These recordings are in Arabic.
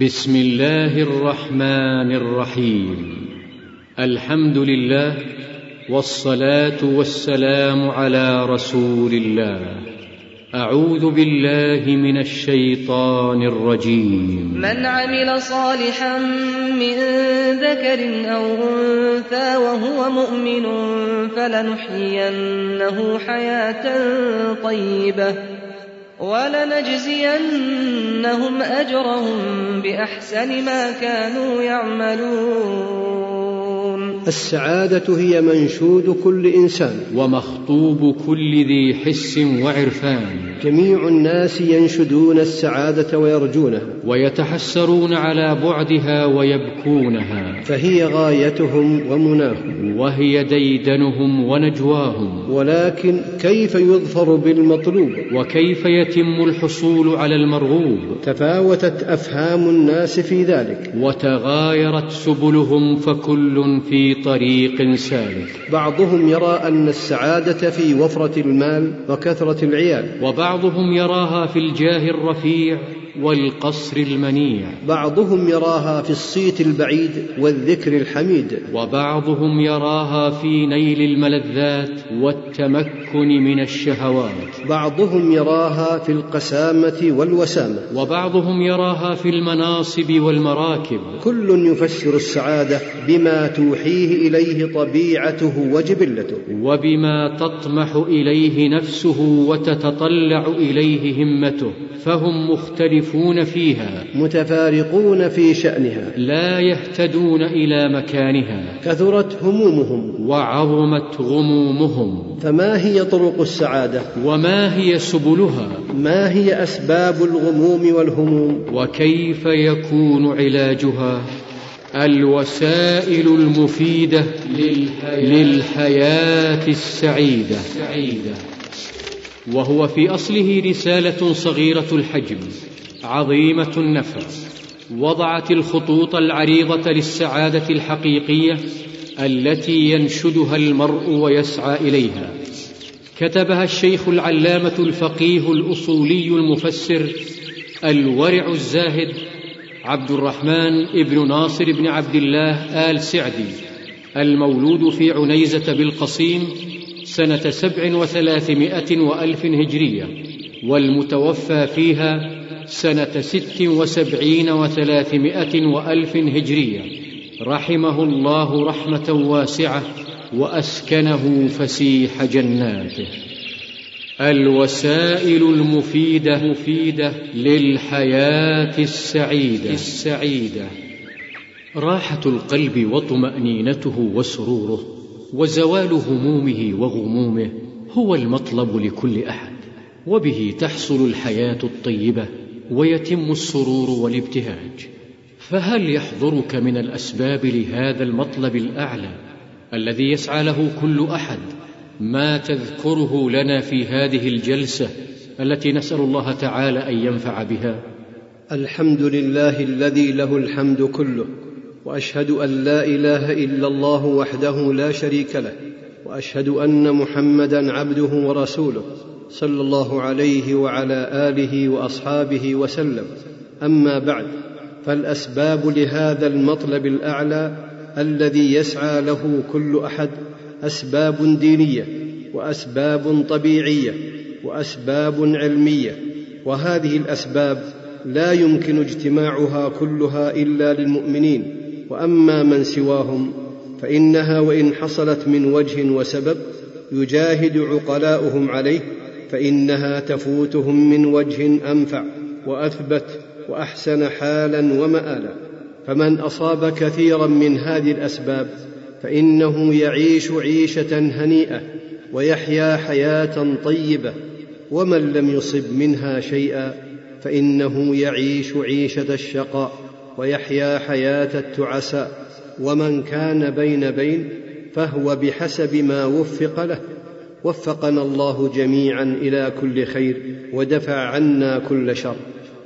بسم الله الرحمن الرحيم. الحمد لله والصلاة والسلام على رسول الله. أعوذ بالله من الشيطان الرجيم. من عمل صالحا من ذكر أو أنثى وهو مؤمن فلنحيينه حياة طيبة. ولنجزينهم أجرهم بأحسن ما كانوا يعملون. السعادة هي منشود كل إنسان. ومخطوب كل ذي حس وعرفان. جميع الناس ينشدون السعادة ويرجونها. ويتحسرون على بعدها ويبكونها. فهي غايتهم ومناهم. وهي ديدنهم ونجواهم. ولكن كيف يظفر بالمطلوب؟ وكيف يتم الحصول على المرغوب؟ تفاوتت أفهام الناس في ذلك. وتغايرت سبلهم فكل في طريق سالك بعضهم يرى أن السعادة في وفرة المال وكثرة العيال. وبعضهم يراها في الجاه الرفيع. والقصر المنيع. بعضهم يراها في الصيت البعيد والذكر الحميد. وبعضهم يراها في نيل الملذات والتمكن من الشهوات. بعضهم يراها في القسامة والوسامة. وبعضهم يراها في المناصب والمراكب. كل يفسر السعادة بما توحيه إليه طبيعته وجبلته. وبما تطمح إليه نفسه وتتطلع إليه همته. فهم مختلفون فيها متفارقون في شأنها. لا يهتدون إلى مكانها. كثرت همومهم. وعظمت غمومهم. فما هي طرق السعادة؟ وما هي سبلها؟ ما هي أسباب الغموم والهموم؟ وكيف يكون علاجها؟ الوسائل المفيدة للحياة السعيدة. وهو في أصله رسالة صغيرة الحجم. عظيمة النفع وضعت الخطوط العريضة للسعادة الحقيقية التي ينشدها المرء ويسعى إليها. كتبها الشيخ العلامة الفقيه الأصولي المفسر الورع الزاهد عبد الرحمن ابن ناصر بن عبد الله آل سعدي المولود في عنيزة بالقصيم سنة سبع وثلاثمائة وألف هجرية والمتوفى فيها سنة ست وسبعين وثلاثمائة وألف هجرية. رحمه الله رحمة واسعة وأسكنه فسيح جناته. الوسائل المفيدة مفيدة للحياة السعيدة. السعيدة. راحة القلب وطمأنينته وسروره وزوال همومه وغمومه هو المطلب لكل أحد وبه تحصل الحياة الطيبة ويتم السرور والابتهاج فهل يحضرك من الأسباب لهذا المطلب الأعلى الذي يسعى له كل أحد؟ ما تذكره لنا في هذه الجلسة التي نسأل الله تعالى أن ينفع بها؟ الحمد لله الذي له الحمد كله وأشهد أن لا إله إلا الله وحده لا شريك له وأشهد أن محمدا عبده ورسوله صلى الله عليه وعلى آله وأصحابه وسلم. أما بعد فالأسباب لهذا المطلب الأعلى الذي يسعى له كل أحد أسباب دينية وأسباب طبيعية وأسباب علمية وهذه الأسباب لا يمكن اجتماعها كلها إلا للمؤمنين. وأما من سواهم فإنها وإن حصلت من وجه وسبب يجاهد عقلاؤهم عليه فإنها تفوتهم من وجه أنفع وأثبت وأحسن حالا ومآلا. فمن أصاب كثيرا من هذه الأسباب فإنه يعيش عيشة هنيئة ويحيا حياة طيبة. ومن لم يصب منها شيئا فإنه يعيش عيشة الشقاء ويحيا حياة التعساء. ومن كان بين بين فهو بحسب ما وفق له. وفقنا الله جميعا إلى كل خير ودفع عنا كل شر.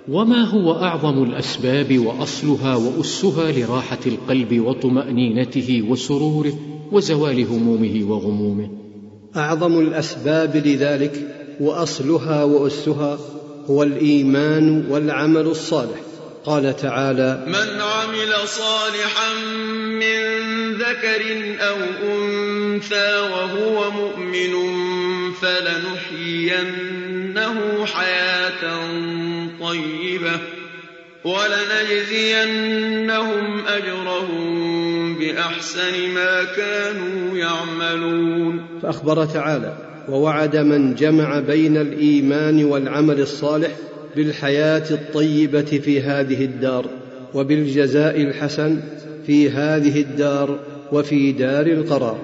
وما هو أعظم الأسباب وأصلها واسها لراحة القلب وطمأنينته وسروره وزوال همومه وغمومه؟ أعظم الأسباب لذلك وأصلها واسها هو الإيمان والعمل الصالح. قال تعالى من عمل صالحا من ذكر أو أنثى وهو مؤمن فلنحيينه حياة طيبة ولنجزينهم أجرهم بأحسن ما كانوا يعملون. فأخبر تعالى ووعد من جمع بين الإيمان والعمل الصالح بالحياة الطيبة في هذه الدار وبالجزاء الحسن في هذه الدار وفي دار القرار.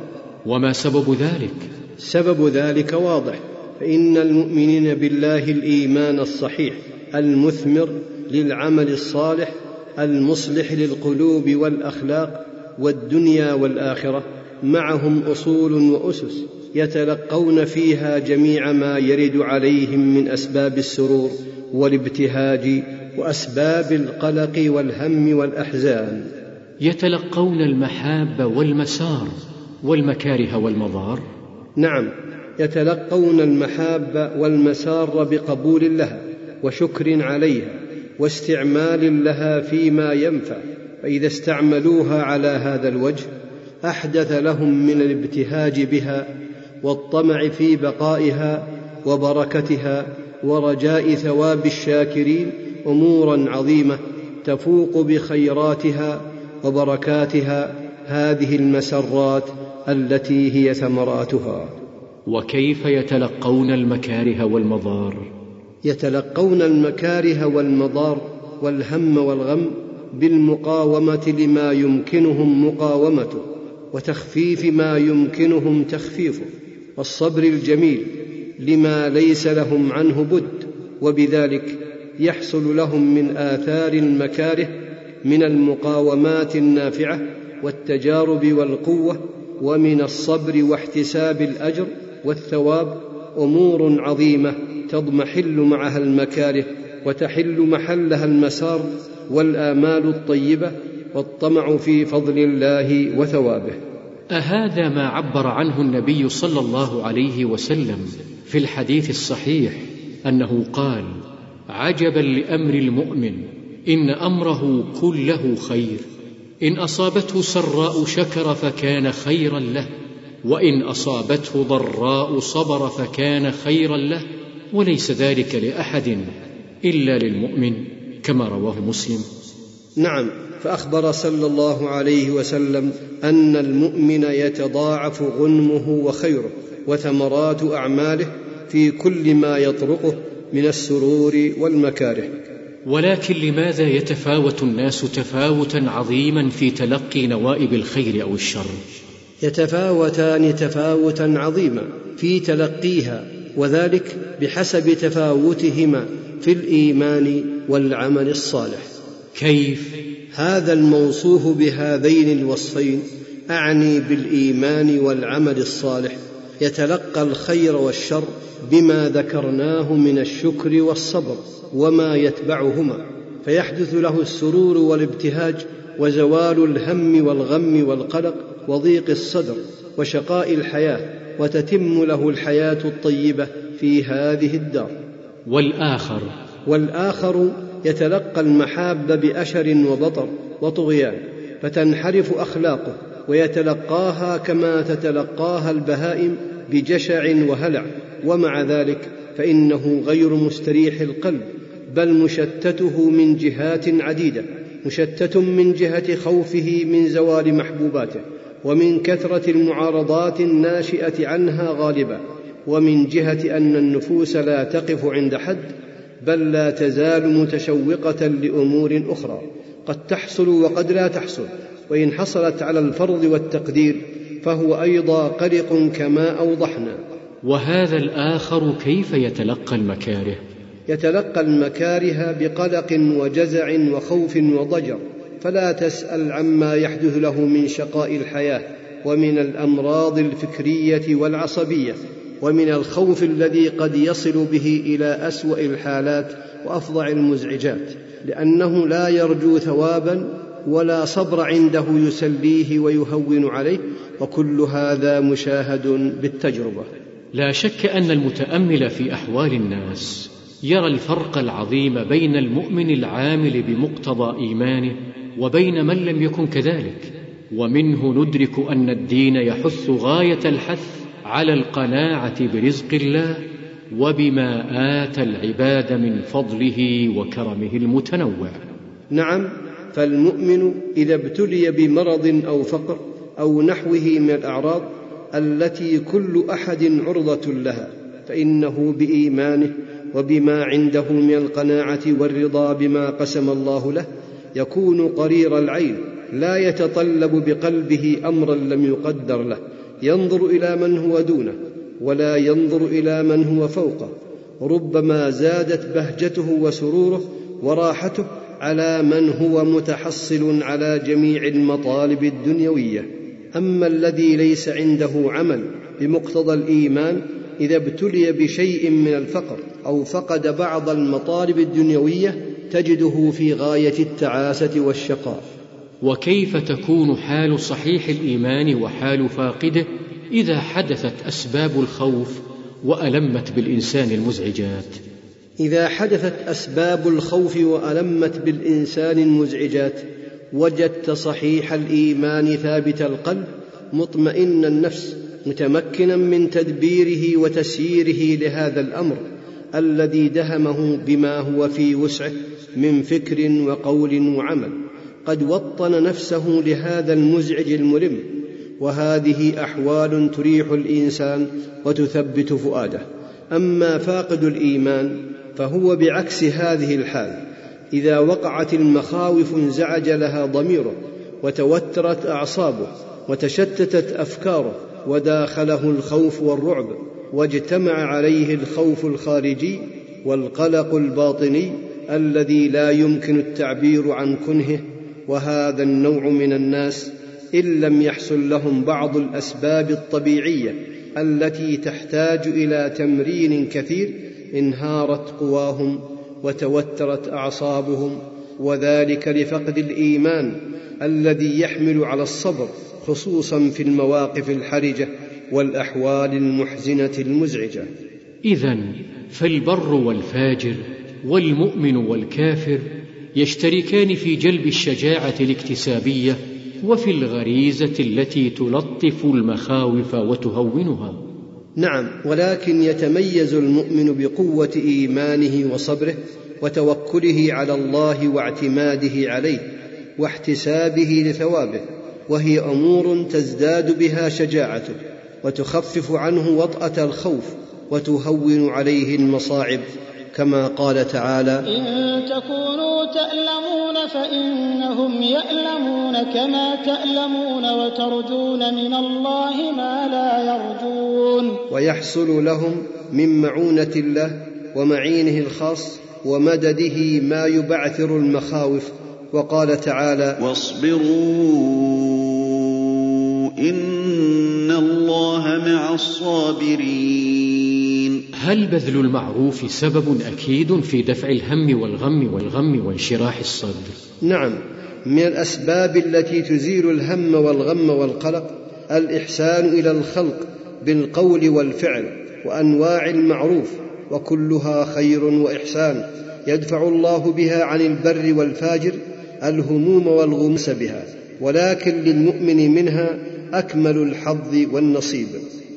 وما سبب ذلك؟ سبب ذلك واضح. فإن المؤمنين بالله الإيمان الصحيح المثمر للعمل الصالح المصلح للقلوب والأخلاق والدنيا والآخرة معهم أصول وأسس يتلقون فيها جميع ما يرد عليهم من أسباب السرور والابتهاج وأسباب القلق والهم والأحزان. يتلقون المحاب والمسار والمكاره والمضار. نعم يتلقون المحاب والمسار بقبول لها وشكر عليها واستعمال لها فيما ينفع فإذا استعملوها على هذا الوجه أحدث لهم من الابتهاج بها والطمع في بقائها وبركتها ورجاء ثواب الشاكرين أمورا عظيمة تفوق بخيراتها وبركاتها هذه المسرات التي هي ثمراتها. وكيف يتلقون المكاره والمضار؟ يتلقون المكاره والمضار والهم والغم بالمقاومة لما يمكنهم مقاومته وتخفيف ما يمكنهم تخفيفه والصبر الجميل لما ليس لهم عنه بد وبذلك يحصل لهم من آثار المكاره من المقاومات النافعة والتجارب والقوة ومن الصبر واحتساب الأجر والثواب أمور عظيمة تضمحل معها المكاره وتحل محلها المسار والآمال الطيبة والطمع في فضل الله وثوابه. أهذا ما عبر عنه النبي صلى الله عليه وسلم في الحديث الصحيح أنه قال عجبا لأمر المؤمن إن أمره كله خير. إن أصابته سراء شكر فكان خيرا له وإن أصابته ضراء صبر فكان خيرا له وليس ذلك لأحد إلا للمؤمن كما رواه مسلم. نعم فأخبر صلى الله عليه وسلم أن المؤمن يتضاعف غنمه وخيره وثمرات أعماله في كل ما يطرقه من السرور والمكاره. ولكن لماذا يتفاوت الناس تفاوتا عظيما في تلقي نوائب الخير أو الشر؟ يتفاوتان تفاوتا عظيما في تلقيها وذلك بحسب تفاوتهما في الإيمان والعمل الصالح. كيف؟ هذا الموصوف بهذين الوصفين أعني بالإيمان والعمل الصالح يتلقى الخير والشر بما ذكرناه من الشكر والصبر وما يتبعهما فيحدث له السرور والابتهاج وزوال الهم والغم والقلق وضيق الصدر وشقاء الحياة وتتم له الحياة الطيبة في هذه الدار. والآخر. والآخر يتلقى المحاب بأشر وبطر وطغيان فتنحرف أخلاقه ويتلقاها كما تتلقاها البهائم بجشع وهلع. ومع ذلك فإنه غير مستريح القلب بل مشتته من جهات عديدة مشتت من جهة خوفه من زوال محبوباته ومن كثرة المعارضات الناشئة عنها غالبا ومن جهة أن النفوس لا تقف عند حد بل لا تزال متشوقة لأمور أخرى قد تحصل وقد لا تحصل. وإن حصلت على الفرض والتقدير فهو أيضا قلق كما أوضحنا. وهذا الآخر كيف يتلقى المكاره؟ يتلقى المكاره بقلق وجزع وخوف وضجر فلا تسأل عما يحدث له من شقاء الحياة ومن الأمراض الفكرية والعصبية ومن الخوف الذي قد يصل به إلى أسوأ الحالات وأفظع المزعجات لأنه لا يرجو ثوابا ولا صبر عنده يسليه ويهون عليه وكل هذا مشاهد بالتجربة. لا شك أن المتأمل في أحوال الناس يرى الفرق العظيم بين المؤمن العامل بمقتضى إيمانه وبين من لم يكن كذلك ومنه ندرك أن الدين يحث غاية الحث على القناعة برزق الله وبما آتى العباد من فضله وكرمه المتنوع. نعم فالمؤمن إذا ابتلي بمرض أو فقر أو نحوه من الأعراض التي كل أحد عرضة لها فإنه بإيمانه وبما عنده من القناعة والرضا بما قسم الله له يكون قرير العين لا يتطلب بقلبه أمرا لم يقدر له ينظر إلى من هو دونه ولا ينظر إلى من هو فوقه ربما زادت بهجته وسروره وراحته على من هو متحصل على جميع المطالب الدنيوية. أما الذي ليس عنده عمل بمقتضى الإيمان إذا ابتلي بشيء من الفقر أو فقد بعض المطالب الدنيوية تجده في غاية التعاسة والشقاء. وكيف تكون حال صحيح الإيمان وحال فاقده إذا حدثت أسباب الخوف وألمت بالإنسان المزعجات؟ إذا حدثت أسباب الخوف وألمت بالإنسان المزعجات وجدت صحيح الإيمان ثابت القلب مطمئن النفس متمكنا من تدبيره وتسييره لهذا الأمر الذي دهمه بما هو في وسعه من فكر وقول وعمل. قد وطن نفسه لهذا المزعج الملم وهذه أحوال تريح الإنسان وتثبت فؤاده. أما فاقد الإيمان فهو بعكس هذه الحال. إذا وقعت المخاوف انزعج لها ضميره وتوترت أعصابه وتشتتت أفكاره وداخله الخوف والرعب واجتمع عليه الخوف الخارجي والقلق الباطني الذي لا يمكن التعبير عن كنهه وهذا النوع من الناس إن لم يحصل لهم بعض الأسباب الطبيعية التي تحتاج إلى تمرين كثير انهارت قواهم وتوترت اعصابهم وذلك لفقد الايمان الذي يحمل على الصبر خصوصا في المواقف الحرجة والأحوال المحزنة المزعجة. اذا فالبر والفاجر والمؤمن والكافر يشتركان في جلب الشجاعة الاكتسابية وفي الغريزة التي تلطف المخاوف وتهونها. نعم ولكن يتميز المؤمن بقوة إيمانه وصبره وتوكله على الله واعتماده عليه واحتسابه لثوابه وهي أمور تزداد بها شجاعته وتخفف عنه وطأة الخوف وتهون عليه المصاعب. كما قال تعالى إن تكونوا تألمون فإنهم يألمون كما تألمون وترجون من الله ما لا يرجون. ويحصل لهم من معونة الله ومعينه الخاص ومدده ما يبعثر المخاوف. وقال تعالى واصبروا إن الله مع الصابرين. هل بذل المعروف سبب أكيد في دفع الهم والغم والغم وانشراح الصدر نعم من الأسباب التي تزيل الهم والغم والقلق الإحسان إلى الخلق بالقول والفعل وأنواع المعروف وكلها خير وإحسان يدفع الله بها عن البر والفاجر الهموم والغمس بها ولكن للمؤمن منها أكمل الحظ والنصيب.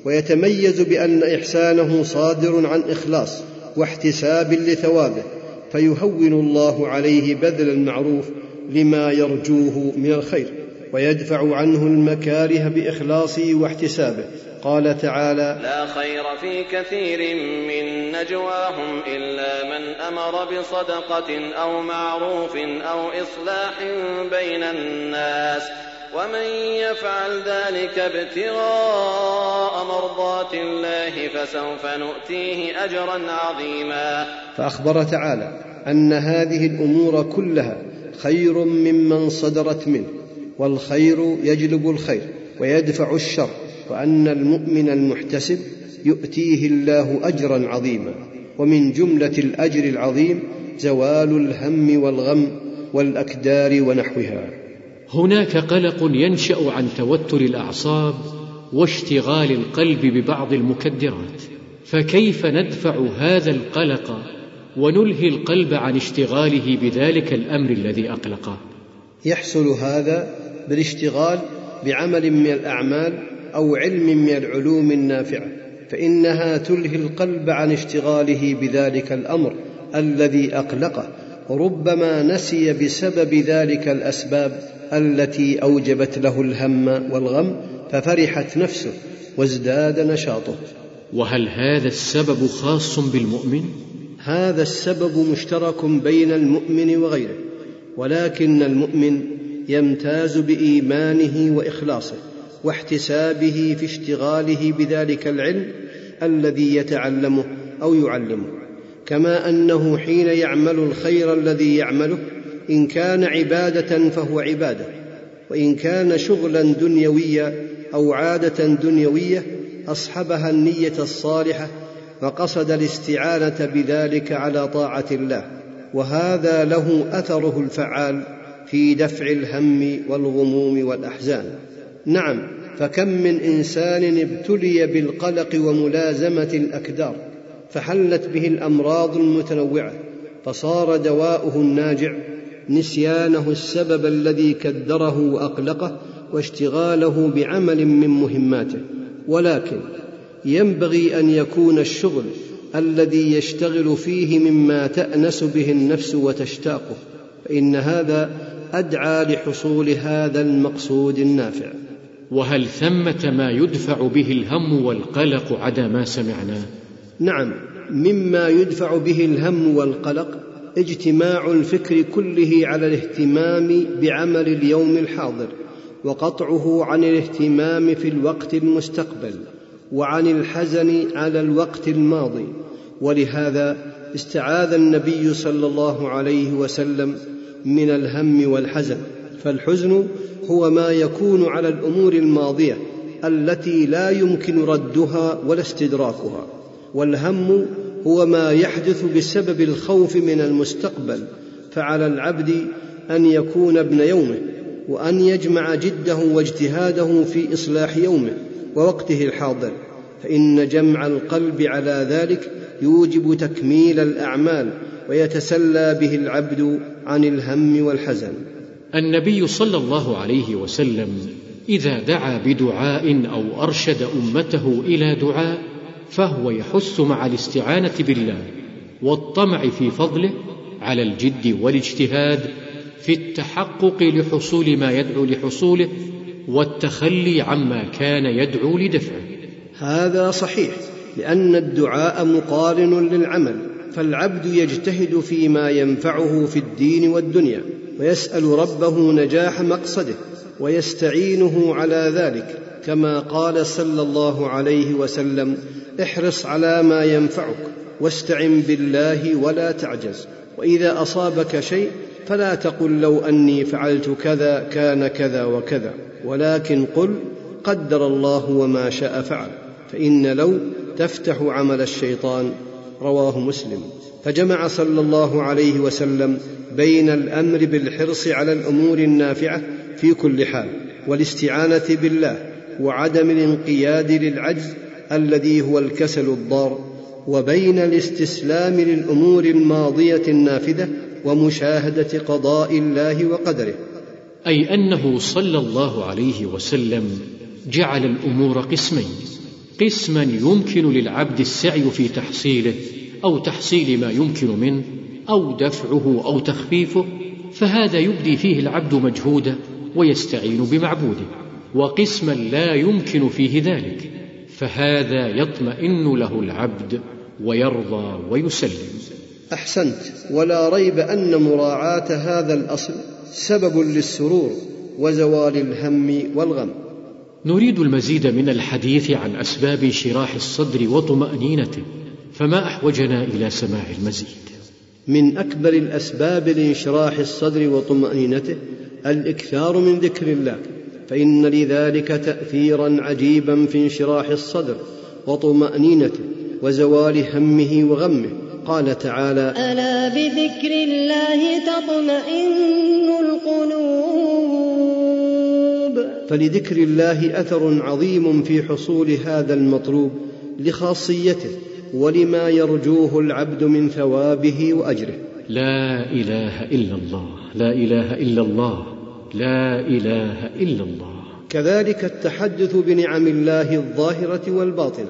ويتميز بأن إحسانه صادر عن إخلاص واحتساب لثوابه فيهون الله عليه بذل المعروف لما يرجوه من الخير ويدفع عنه المكاره بإخلاصه واحتسابه. قال تعالى لا خير في كثير من نجواهم إلا من أمر بصدقة أو معروف أو إصلاح بين الناس. ومن يفعل ذلك ابتغاء مرضات الله فسوف نؤتيه أجرا عظيما. فأخبر تعالى أن هذه الأمور كلها خير ممن صدرت منه والخير يجلب الخير ويدفع الشر وأن المؤمن المحتسب يؤتيه الله أجرا عظيما. ومن جملة الأجر العظيم زوال الهم والغم والأكدار ونحوها. هناك قلق ينشأ عن توتر الأعصاب واشتغال القلب ببعض المكدرات فكيف ندفع هذا القلق ونلهي القلب عن اشتغاله بذلك الأمر الذي أقلقه؟ يحصل هذا بالاشتغال بعمل من الأعمال أو علم من العلوم النافعة فإنها تلهي القلب عن اشتغاله بذلك الأمر الذي أقلقه وربما نسي بسبب ذلك الأسباب التي أوجبت له الهم والغم ففرحت نفسه وازداد نشاطه. وهل هذا السبب خاص بالمؤمن؟ هذا السبب مشترك بين المؤمن وغيره ولكن المؤمن يمتاز بإيمانه وإخلاصه واحتسابه في اشتغاله بذلك العلم الذي يتعلمه أو يعلمه كما أنه حين يعمل الخير الذي يعمله إن كان عبادة فهو عبادة وإن كان شغلا دنيويا أو عادة دنيوية أصحبها النية الصالحة وقصد الاستعانة بذلك على طاعة الله وهذا له أثره الفعال في دفع الهم والغموم والأحزان. نعم فكم من إنسان ابتلي بالقلق وملازمة الأكدار فحلت به الأمراض المتنوعة فصار دواؤه الناجع نسيانه السبب الذي كدره وأقلقه واشتغاله بعمل من مهماته ولكن ينبغي أن يكون الشغل الذي يشتغل فيه مما تأنس به النفس وتشتاقه فإن هذا أدعى لحصول هذا المقصود النافع. وهل ثمة ما يدفع به الهم والقلق عدا ما سمعناه نعم مما يدفع به الهم والقلق اجتماع الفكر كله على الاهتمام بعمل اليوم الحاضر وقطعه عن الاهتمام في الوقت المستقبل وعن الحزن على الوقت الماضي. ولهذا استعاذ النبي صلى الله عليه وسلم من الهم والحزن. فالحزن هو ما يكون على الأمور الماضية التي لا يمكن ردها ولا استدراكها. والهم هو ما يحدث بسبب الخوف من المستقبل فعلى العبد أن يكون ابن يومه وأن يجمع جده واجتهاده في إصلاح يومه ووقته الحاضر. فإن جمع القلب على ذلك يوجب تكميل الأعمال ويتسلى به العبد عن الهم والحزن. النبي صلى الله عليه وسلم إذا دعا بدعاء أو أرشد أمته إلى دعاء فهو يحث مع الاستعانة بالله والطمع في فضله على الجد والاجتهاد في التحقق لحصول ما يدعو لحصوله والتخلي عما كان يدعو لدفعه. هذا صحيح لأن الدعاء مقارن للعمل فالعبد يجتهد فيما ينفعه في الدين والدنيا ويسأل ربه نجاح مقصده ويستعينه على ذلك كما قال صلى الله عليه وسلم احرص على ما ينفعك واستعن بالله ولا تعجز وإذا أصابك شيء فلا تقل لو أني فعلت كذا كان كذا وكذا ولكن قل قدر الله وما شاء فعل فإن لو تفتح عمل الشيطان رواه مسلم. فجمع صلى الله عليه وسلم بين الأمر بالحرص على الأمور النافعة في كل حال والاستعانة بالله وعدم الانقياد للعجز الذي هو الكسل الضار وبين الاستسلام للأمور الماضية النافذة ومشاهدة قضاء الله وقدره. أي أنه صلى الله عليه وسلم جعل الأمور قسمين. قسما يمكن للعبد السعي في تحصيله أو تحصيل ما يمكن منه أو دفعه أو تخفيفه فهذا يبدي فيه العبد مجهودا ويستعين بمعبوده. وقسما لا يمكن فيه ذلك فهذا يطمئن له العبد ويرضى ويسلم. أحسنت. ولا ريب أن مراعاة هذا الأصل سبب للسرور وزوال الهم والغم. نريد المزيد من الحديث عن أسباب انشراح الصدر وطمأنينته فما أحوجنا إلى سماع المزيد. من أكبر الأسباب لانشراح الصدر وطمأنينته الإكثار من ذكر الله. فإن لذلك تاثيرا عجيبا في انشراح الصدر وطمأنينته وزوال همه وغمه. قال تعالى ألا بذكر الله تطمئن القلوب؟ فلذكر الله أثر عظيم في حصول هذا المطلوب لخاصيته ولما يرجوه العبد من ثوابه وأجره. لا إله إلا الله لا إله إلا الله. لا إله إلا الله. كذلك التحدث بنعم الله الظاهرة والباطنة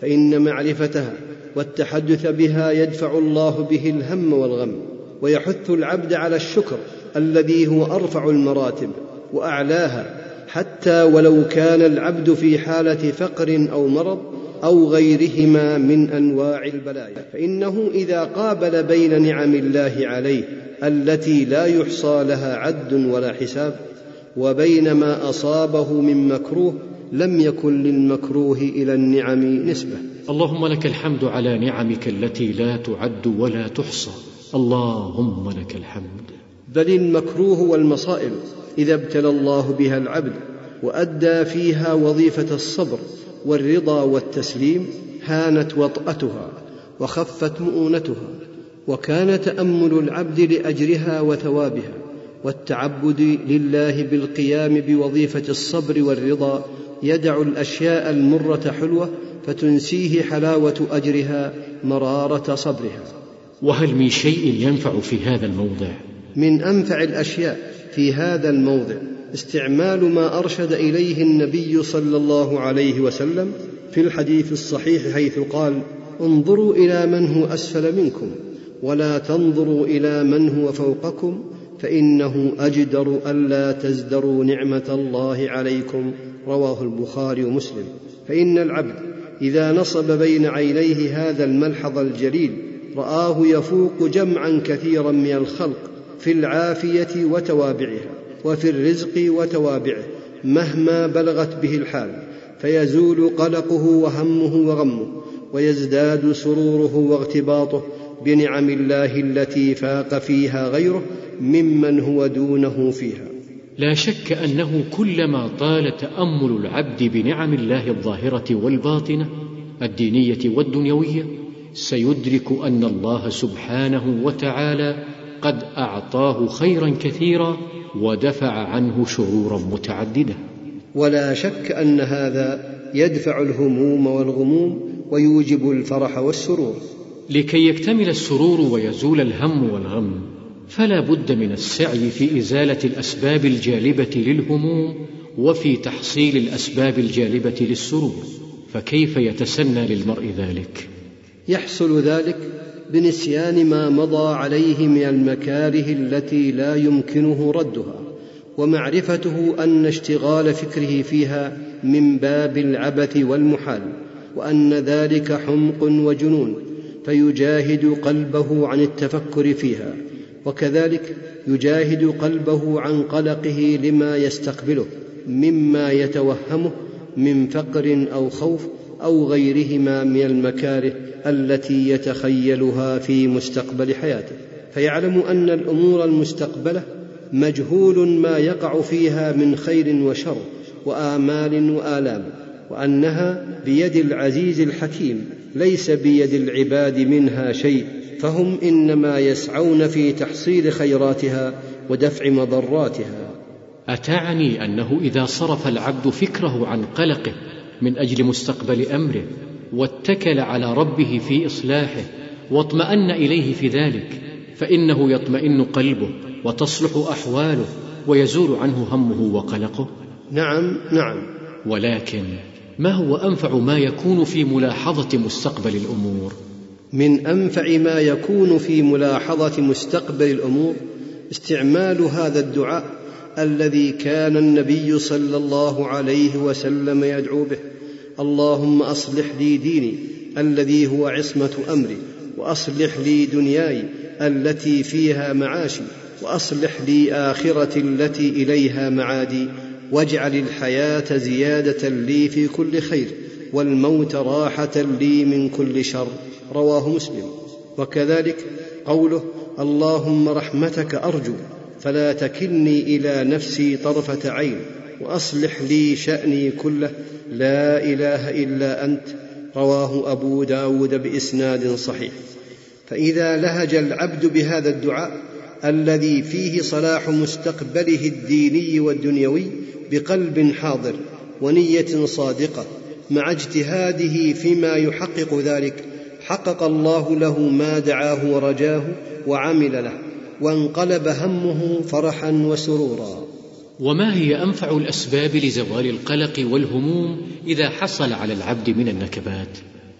فإن معرفتها والتحدث بها يدفع الله به الهم والغم ويحث العبد على الشكر الذي هو أرفع المراتب وأعلاها حتى ولو كان العبد في حالة فقر أو مرض أو غيرهما من أنواع البلايا. فإنه إذا قابل بين نعم الله عليه التي لا يحصى لها عد ولا حساب وبين ما أصابه من مكروه لم يكن للمكروه إلى النعم نسبة. اللهم لك الحمد على نعمك التي لا تعد ولا تحصى. اللهم لك الحمد. بل المكروه والمصائب إذا ابتلى الله بها العبد وأدى فيها وظيفة الصبر والرضا والتسليم هانت وطأتها وخفت مؤونتها وكان تأمل العبد لأجرها وثوابها والتعبد لله بالقيام بوظيفة الصبر والرضا يدع الأشياء المرة حلوة فتنسيه حلاوة أجرها مرارة صبرها. وهل من شيء ينفع في هذا الموضع؟ من أنفع الأشياء في هذا الموضع استعمال ما أرشد إليه النبي صلى الله عليه وسلم في الحديث الصحيح حيث قال انظروا إلى من هو أسفل منكم ولا تنظروا إلى من هو فوقكم فإنه أجدر ألا تزدروا نعمة الله عليكم رواه البخاري ومسلم. فإن العبد إذا نصب بين عينيه هذا الملحظ الجليل رآه يفوق جمعا كثيرا من الخلق في العافية وتوابعها. وفي الرزق وتوابعه مهما بلغت به الحال فيزول قلقه وهمه وغمه ويزداد سروره واغتباطه بنعم الله التي فاق فيها غيره ممن هو دونه فيها. لا شك أنه كلما طال تأمل العبد بنعم الله الظاهرة والباطنة الدينية والدنيوية سيدرك أن الله سبحانه وتعالى قد أعطاه خيرا كثيرا ودفع عنه شرورا متعددة. ولا شك أن هذا يدفع الهموم والغموم ويوجب الفرح والسرور. لكي يكتمل السرور ويزول الهم والغم فلا بد من السعي في إزالة الأسباب الجالبة للهموم وفي تحصيل الأسباب الجالبة للسرور فكيف يتسنى للمرء ذلك؟ يحصل ذلك بنسيان ما مضى عليه من المكاره التي لا يمكنه ردها ومعرفته أن اشتغال فكره فيها من باب العبث والمحال وأن ذلك حمق وجنون فيجاهد قلبه عن التفكر فيها وكذلك يجاهد قلبه عن قلقه لما يستقبله مما يتوهمه من فقر أو خوف أو غيرهما من المكاره التي يتخيلها في مستقبل حياته. فيعلم أن الأمور المستقبلة مجهول ما يقع فيها من خير وشر وآمال وآلام وأنها بيد العزيز الحكيم ليس بيد العباد منها شيء فهم إنما يسعون في تحصيل خيراتها ودفع مضراتها. أتعني أنه إذا صرف العبد فكره عن قلقه من أجل مستقبل أمره واتكل على ربه في إصلاحه واطمأن إليه في ذلك فإنه يطمئن قلبه وتصلح أحواله ويزول عنه همه وقلقه. نعم نعم. ولكن ما هو أنفع ما يكون في ملاحظة مستقبل الأمور؟ من أنفع ما يكون في ملاحظة مستقبل الأمور استعمال هذا الدعاء الذي كان النبي صلى الله عليه وسلم يدعو به. اللهم أصلح لي ديني الذي هو عصمة أمري وأصلح لي دنياي التي فيها معاشي وأصلح لي آخرتي التي إليها معادي. واجعل الحياة زيادة لي في كل خير والموت راحة لي من كل شر. رواه مسلم. وكذلك قوله اللهم رحمتك أرجو فلا تكلني إلى نفسي طرفة عين. وأصلح لي شأني كله. لا إله إلا أنت. رواه أبو داود بإسناد صحيح. فإذا لهج العبد بهذا الدعاء الذي فيه صلاح مستقبله الديني والدنيوي بقلب حاضر ونية صادقة مع اجتهاده فيما يحقق ذلك حقق الله له ما دعاه ورجاه وعمل له وانقلب همه فرحا وسرورا. وما هي أنفع الأسباب لزوال القلق والهموم إذا حصل على العبد من النكبات؟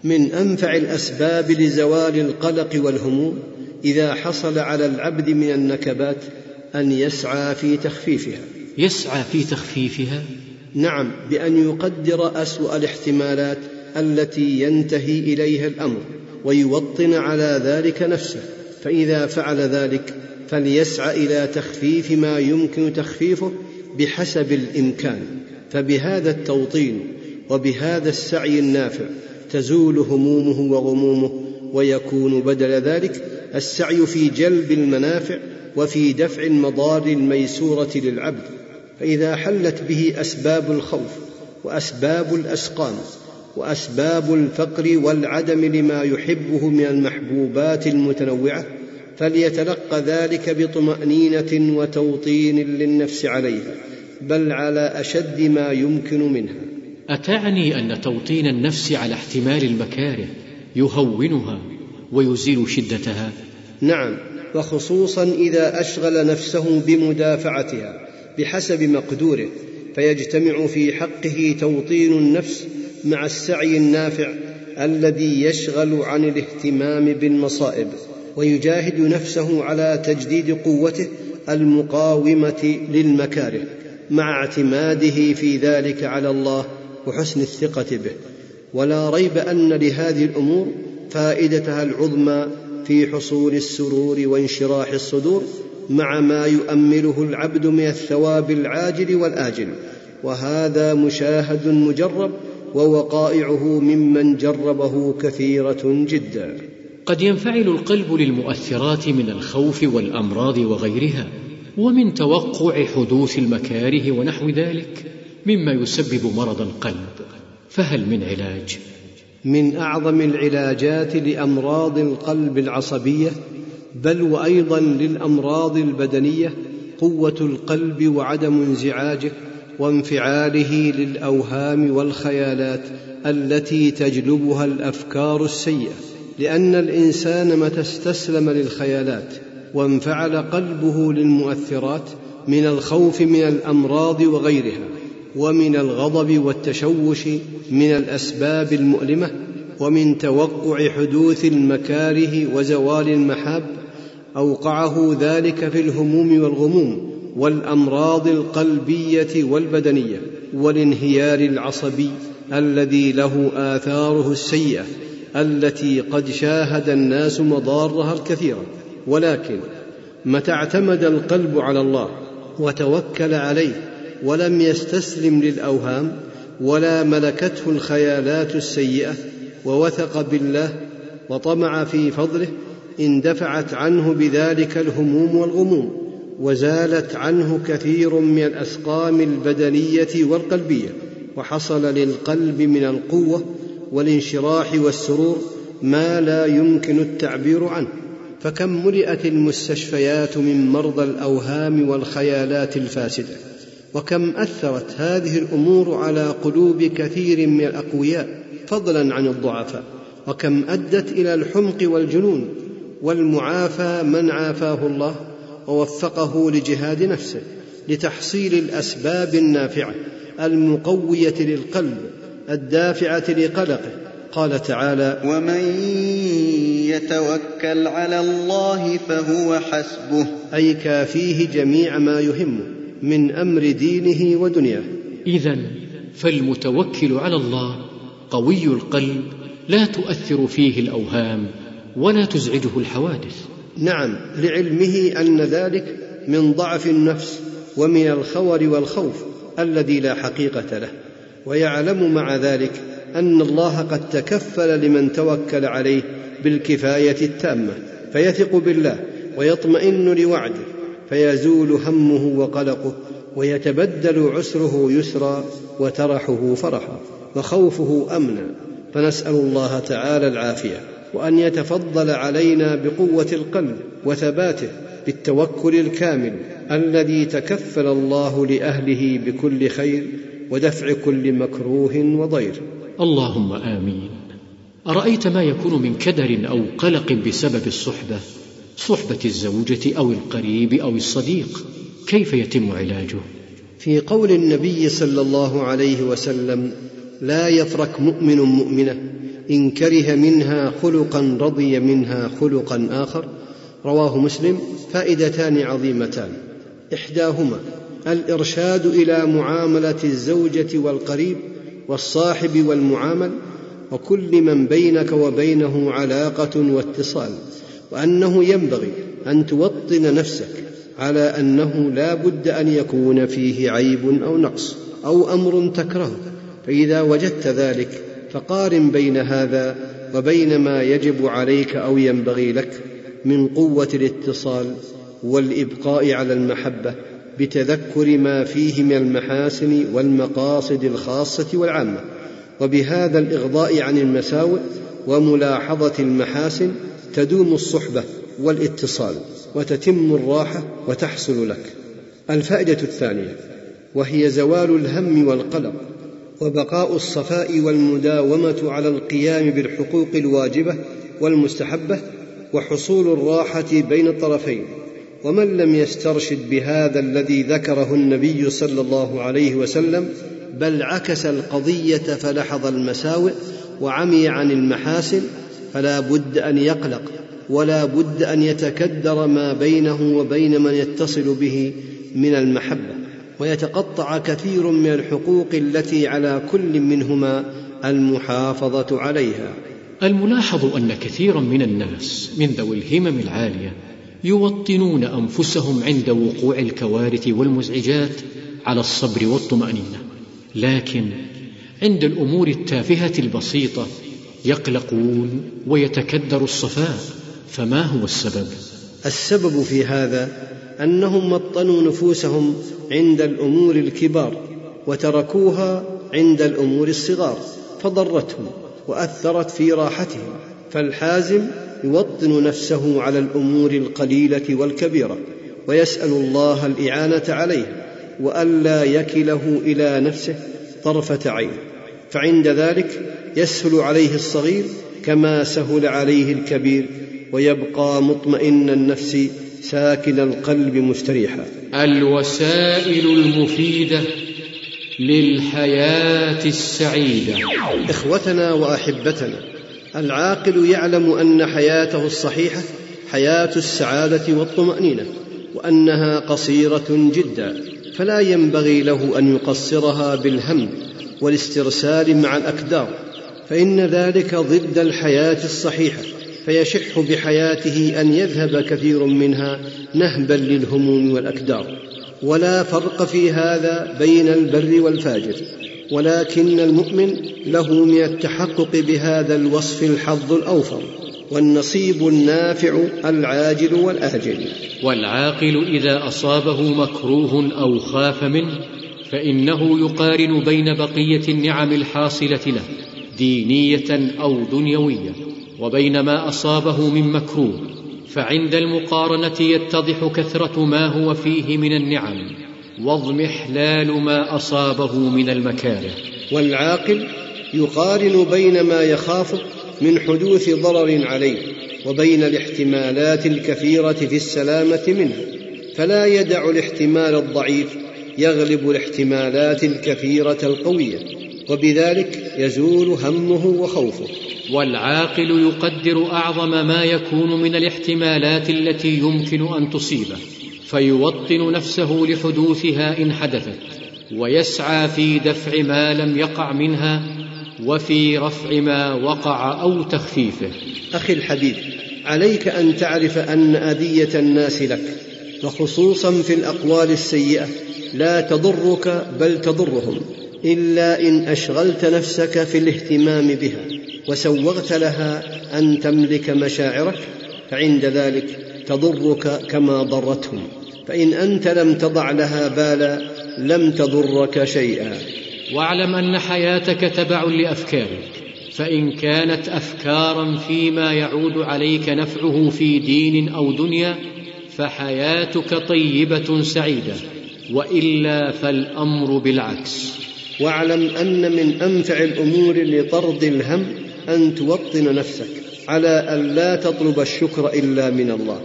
من أنفع الأسباب لزوال القلق والهموم إذا حصل على العبد من النكبات أن يسعى في تخفيفها. يسعى في تخفيفها؟ نعم بأن يقدر أسوأ الاحتمالات التي ينتهي إليها الأمر ويوطن على ذلك نفسه. فإذا فعل ذلك فليسعى إلى تخفيف ما يمكن تخفيفه بحسب الإمكان فبهذا التوطين وبهذا السعي النافع تزول همومه وغمومه ويكون بدل ذلك السعي في جلب المنافع وفي دفع المضار الميسورة للعبد. فإذا حلت به أسباب الخوف وأسباب الأسقام وأسباب الفقر والعدم لما يحبه من المحبوبات المتنوعة فليتلقى ذلك بطمأنينة وتوطين للنفس عليها بل على أشد ما يمكن منها. أتعني أن توطين النفس على احتمال المكاره يهونها ويزيل شدتها؟ نعم وخصوصا إذا أشغل نفسه بمدافعتها بحسب مقدوره فيجتمع في حقه توطين النفس مع السعي النافع الذي يشغل عن الاهتمام بالمصائب. ويجاهد نفسه على تجديد قوته المقاومة للمكاره مع اعتماده في ذلك على الله وحسن الثقة به. ولا ريب أن لهذه الأمور فائدتها العظمى في حصول السرور وانشراح الصدور مع ما يؤمله العبد من الثواب العاجل والآجل. وهذا مشاهد مجرب ووقائعه ممن جربه كثيرة جدا. قد ينفعل القلب للمؤثرات من الخوف والأمراض وغيرها ومن توقع حدوث المكاره ونحو ذلك مما يسبب مرض القلب فهل من علاج؟ من أعظم العلاجات لأمراض القلب العصبية بل وأيضا للأمراض البدنية قوة القلب وعدم انزعاجه وانفعاله للأوهام والخيالات التي تجلبها الأفكار السيئة. لأن الإنسان متى استسلم للخيالات وانفعل قلبه للمؤثرات من الخوف من الأمراض وغيرها ومن الغضب والتشوش من الأسباب المؤلمة ومن توقع حدوث المكاره وزوال المحاب أوقعه ذلك في الهموم والغموم والأمراض القلبية والبدنية والانهيار العصبي الذي له آثاره السيئة التي قد شاهد الناس مضارها الكثيرة ولكن متى اعتمد القلب على الله وتوكل عليه ولم يستسلم للأوهام ولا ملكته الخيالات السيئة ووثق بالله وطمع في فضله اندفعت عنه بذلك الهموم والغموم وزالت عنه كثير من الأسقام البدنية والقلبية وحصل للقلب من القوة والانشراح والسرور ما لا يمكن التعبير عنه. فكم ملئت المستشفيات من مرضى الأوهام والخيالات الفاسدة؟ وكم أثرت هذه الأمور على قلوب كثير من الأقوياء فضلا عن الضعفاء. وكم أدت إلى الحمق والجنون والمعافى من عافاه الله ووفقه لجهاد نفسه لتحصيل الأسباب النافعة المقوية للقلب الدافعة لقلقه. قال تعالى ومن يتوكل على الله فهو حسبه. أي كافيه جميع ما يهمه من أمر دينه ودنياه. اذا فالمتوكل على الله قوي القلب لا تؤثر فيه الأوهام ولا تزعجه الحوادث. نعم لعلمه أن ذلك من ضعف النفس ومن الخور والخوف الذي لا حقيقة له. ويعلم مع ذلك أن الله قد تكفل لمن توكل عليه بالكفاية التامة فيثق بالله ويطمئن لوعده فيزول همه وقلقه ويتبدل عسره يسرا وترحه فرحا وخوفه أمنا. فنسأل الله تعالى العافية وأن يتفضل علينا بقوة القلب وثباته بالتوكل الكامل الذي تكفل الله لأهله بكل خير ودفع كل مكروه وضير. اللهم آمين. أرأيت ما يكون من كدر أو قلق بسبب الصحبة؟ صحبة الزوجة أو القريب أو الصديق كيف يتم علاجه؟ في قول النبي صلى الله عليه وسلم لا يفرك مؤمن مؤمنة إن كره منها خلقا رضي منها خلقا آخر. رواه مسلم فائدتان عظيمتان. إحداهما الإرشاد إلى معاملة الزوجة والقريب والصاحب والمعامل وكل من بينك وبينه علاقة واتصال وأنه ينبغي أن توطن نفسك على أنه لا بد أن يكون فيه عيب أو نقص أو أمر تكرهه فإذا وجدت ذلك فقارن بين هذا وبين ما يجب عليك أو ينبغي لك من قوة الاتصال والإبقاء على المحبة بتذكر ما فيه من المحاسن والمقاصد الخاصة والعامة وبهذا الإغضاء عن المساوئ وملاحظة المحاسن تدوم الصحبة والاتصال وتتم الراحة وتحصل لك. الفائدة الثانية وهي زوال الهم والقلق وبقاء الصفاء والمداومة على القيام بالحقوق الواجبة والمستحبة وحصول الراحة بين الطرفين. ومن لم يسترشد بهذا الذي ذكره النبي صلى الله عليه وسلم بل عكس القضية فلحظ المساوئ وعمي عن المحاسن فلا بد أن يقلق ولا بد أن يتكدر ما بينه وبين من يتصل به من المحبة. ويتقطع كثير من الحقوق التي على كل منهما المحافظة عليها. الملاحظ أن كثيرا من الناس من ذوي الهمم العالية يوطنون أنفسهم عند وقوع الكوارث والمزعجات على الصبر والطمأنينة. لكن عند الأمور التافهة البسيطة يقلقون ويتكدر الصفاء. فما هو السبب؟ السبب في هذا أنهم وطنوا نفوسهم عند الأمور الكبار وتركوها عند الأمور الصغار فضرتهم وأثرت في راحتهم. فالحازم يوطن نفسه على الأمور القليلة والكبيرة ويسأل الله الإعانة عليها وألا يكله إلى نفسه طرفة عين. فعند ذلك يسهل عليه الصغير كما سهل عليه الكبير ويبقى مطمئن النفس ساكن القلب مستريحا. الوسائل المفيدة للحياة السعيدة. إخوتنا وأحبتنا العاقل يعلم أن حياته الصحيحة حياة السعادة والطمأنينة وأنها قصيرة جدا فلا ينبغي له أن يقصرها بالهم والاسترسال مع الأكدار فإن ذلك ضد الحياة الصحيحة فيشح بحياته أن يذهب كثير منها نهبا للهموم والأكدار. ولا فرق في هذا بين البر والفاجر ولكن المؤمن له من التحقق بهذا الوصف الحظ الأوفر والنصيب النافع العاجل والآجل. والعاقل إذا أصابه مكروه أو خاف منه فإنه يقارن بين بقية النعم الحاصلة له دينية أو دنيوية وبين ما أصابه من مكروه فعند المقارنة يتضح كثرة ما هو فيه من النعم. واضمحلال ما أصابه من المكاره. والعاقل يقارن بين ما يخافه من حدوث ضرر عليه وبين الاحتمالات الكثيرة في السلامة منه. فلا يدع الاحتمال الضعيف يغلب الاحتمالات الكثيرة القوية. وبذلك يزول همه وخوفه. والعاقل يقدر أعظم ما يكون من الاحتمالات التي يمكن أن تصيبه فيوطن نفسه لحدوثها إن حدثت ويسعى في دفع ما لم يقع منها وفي رفع ما وقع أو تخفيفه. أخي الحبيب عليك أن تعرف أن أذية الناس لك وخصوصا في الأقوال السيئة لا تضرك بل تضرهم. إلا إن أشغلت نفسك في الاهتمام بها وسوغت لها أن تملك مشاعرك فعند ذلك تضرك كما ضرتهم. فإن أنت لم تضع لها بالا لم تضرك شيئا. واعلم أن حياتك تبع لأفكارك فإن كانت افكارا فيما يعود عليك نفعه في دين أو دنيا فحياتك طيبة سعيدة وإلا فالأمر بالعكس. واعلم أن من أنفع الأمور لطرد الهم أن توطن نفسك على أن لا تطلب الشكر إلا من الله.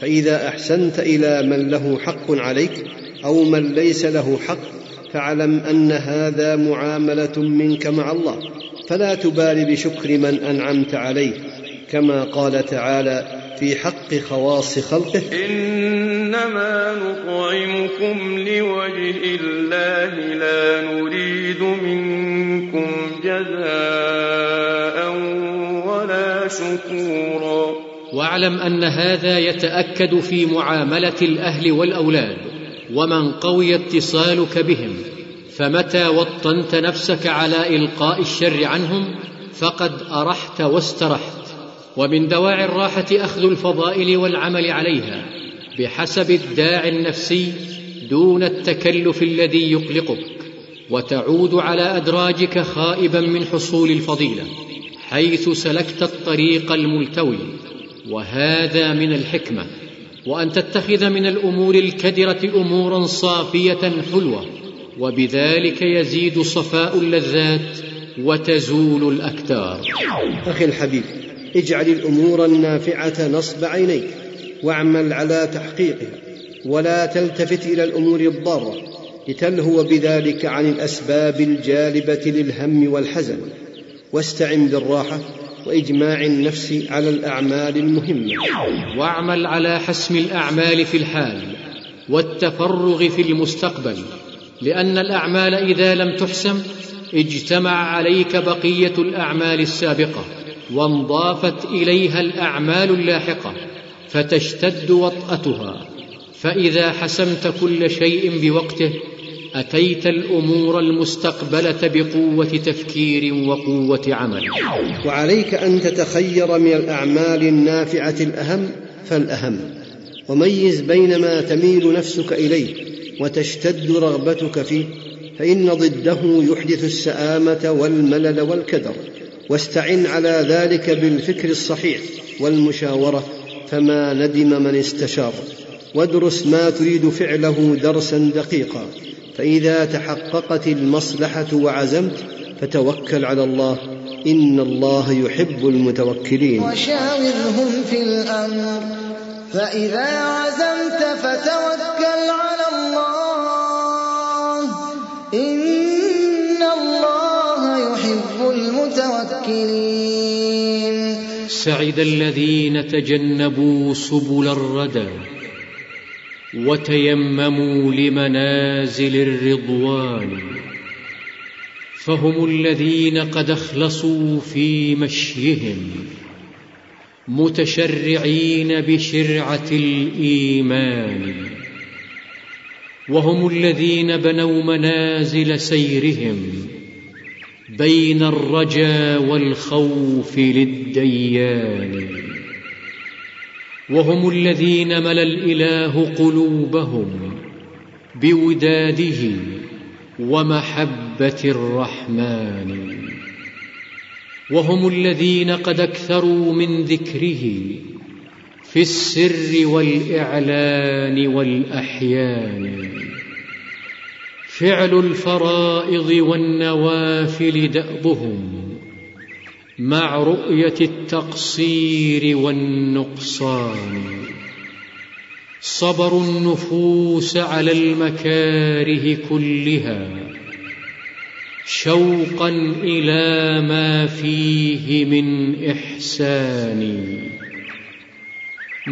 فإذا أحسنت إلى من له حق عليك أو من ليس له حق فاعلم أن هذا معاملة منك مع الله. فلا تبال بشكر من أنعمت عليه كما قال تعالى في حق خواص خلقه. إنما نطعمكم لوجه الله لا نريد منكم جزاء ولا شكورا. واعلم أن هذا يتأكد في معاملة الأهل والأولاد ومن قوي اتصالك بهم فمتى وطنت نفسك على إلقاء الشر عنهم؟ فقد أرحت واسترحت. ومن دواعي الراحة أخذ الفضائل والعمل عليها بحسب الداعي النفسي دون التكلف الذي يقلقك وتعود على أدراجك خائبا من حصول الفضيلة حيث سلكت الطريق الملتوي. وهذا من الحكمة وأن تتخذ من الأمور الكدرة امورا صافية حلوة وبذلك يزيد صفاء اللذات وتزول الاكدار أخي الحبيب اجعل الأمور النافعة نصب عينيك واعمل على تحقيقها ولا تلتفت إلى الأمور الضارة لتلهو بذلك عن الأسباب الجالبة للهم والحزن. واستعن بالراحة وإجماع النفس على الأعمال المهمة. واعمل على حسم الأعمال في الحال والتفرغ في المستقبل لأن الأعمال إذا لم تحسم اجتمع عليك بقية الأعمال السابقة وانضافت إليها الأعمال اللاحقة فتشتد وطأتها. فإذا حسمت كل شيء بوقته أتيت الأمور المستقبلة بقوة تفكير وقوة عمل. وعليك أن تتخير من الأعمال النافعة الأهم فالأهم. وميز بين ما تميل نفسك إليه وتشتد رغبتك فيه. فإن ضده يحدث السآمة والملل والكدر واستعن على ذلك بالفكر الصحيح والمشاورة فما ندم من استشار. وادرس ما تريد فعله درسا دقيقا فإذا تحققت المصلحة وعزمت فتوكل على الله. إن الله يحب المتوكلين. وشاورهم في الأمر فإذا عزمت فتوكل على الله. ان الله يحب المتوكلين سعد الذين تجنبوا سبل الردى وتيمموا لمنازل الرضوان فهم الذين قد اخلصوا في مشيهم متشرعين بشرعه الايمان وهم الذين بنوا منازل سيرهم بين الرجا والخوف للديان. وهم الذين ملا الإله قلوبهم بوداده ومحبة الرحمن. وهم الذين قد أكثروا من ذكره في السر والإعلان والأحيان. فعل الفرائض والنوافل دأبهم مع رؤية التقصير والنقصان. صبروا النفوس على المكاره كلها شوقا إلى ما فيه من إحسان.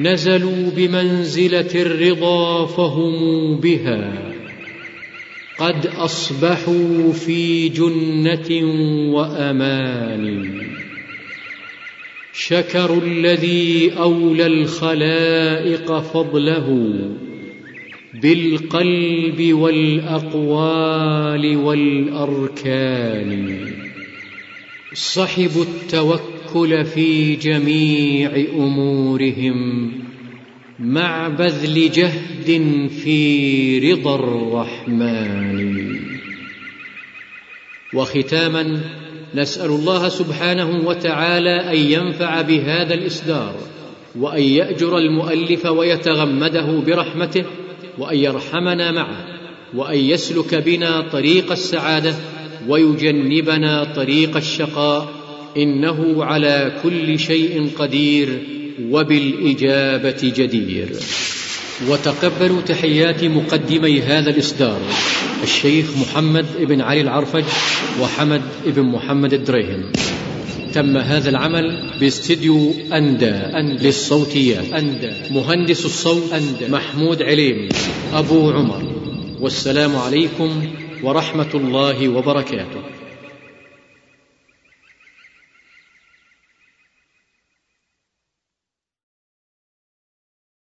نزلوا بمنزلة الرضا فهم بها. قد أصبحوا في جنة وأمان. شكروا الذي أولى الخلائق فضله بالقلب والأقوال والأركان. صحبوا التوكل في جميع أمورهم مع بذل جهد في رضا الرحمن. وختاما نسأل الله سبحانه وتعالى أن ينفع بهذا الإصدار وأن يأجر المؤلف ويتغمده برحمته وأن يرحمنا معه وأن يسلك بنا طريق السعادة ويجنبنا طريق الشقاء إنه على كل شيء قدير وبالإجابة جدير. وتقبلوا تحيات مقدمي هذا الإصدار الشيخ محمد بن علي العرفج وحمد بن محمد الدريهم. تم هذا العمل باستديو أندى للصوتيات. أندى مهندس الصوت أندى محمود عليم أبو عمر. والسلام عليكم ورحمة الله وبركاته.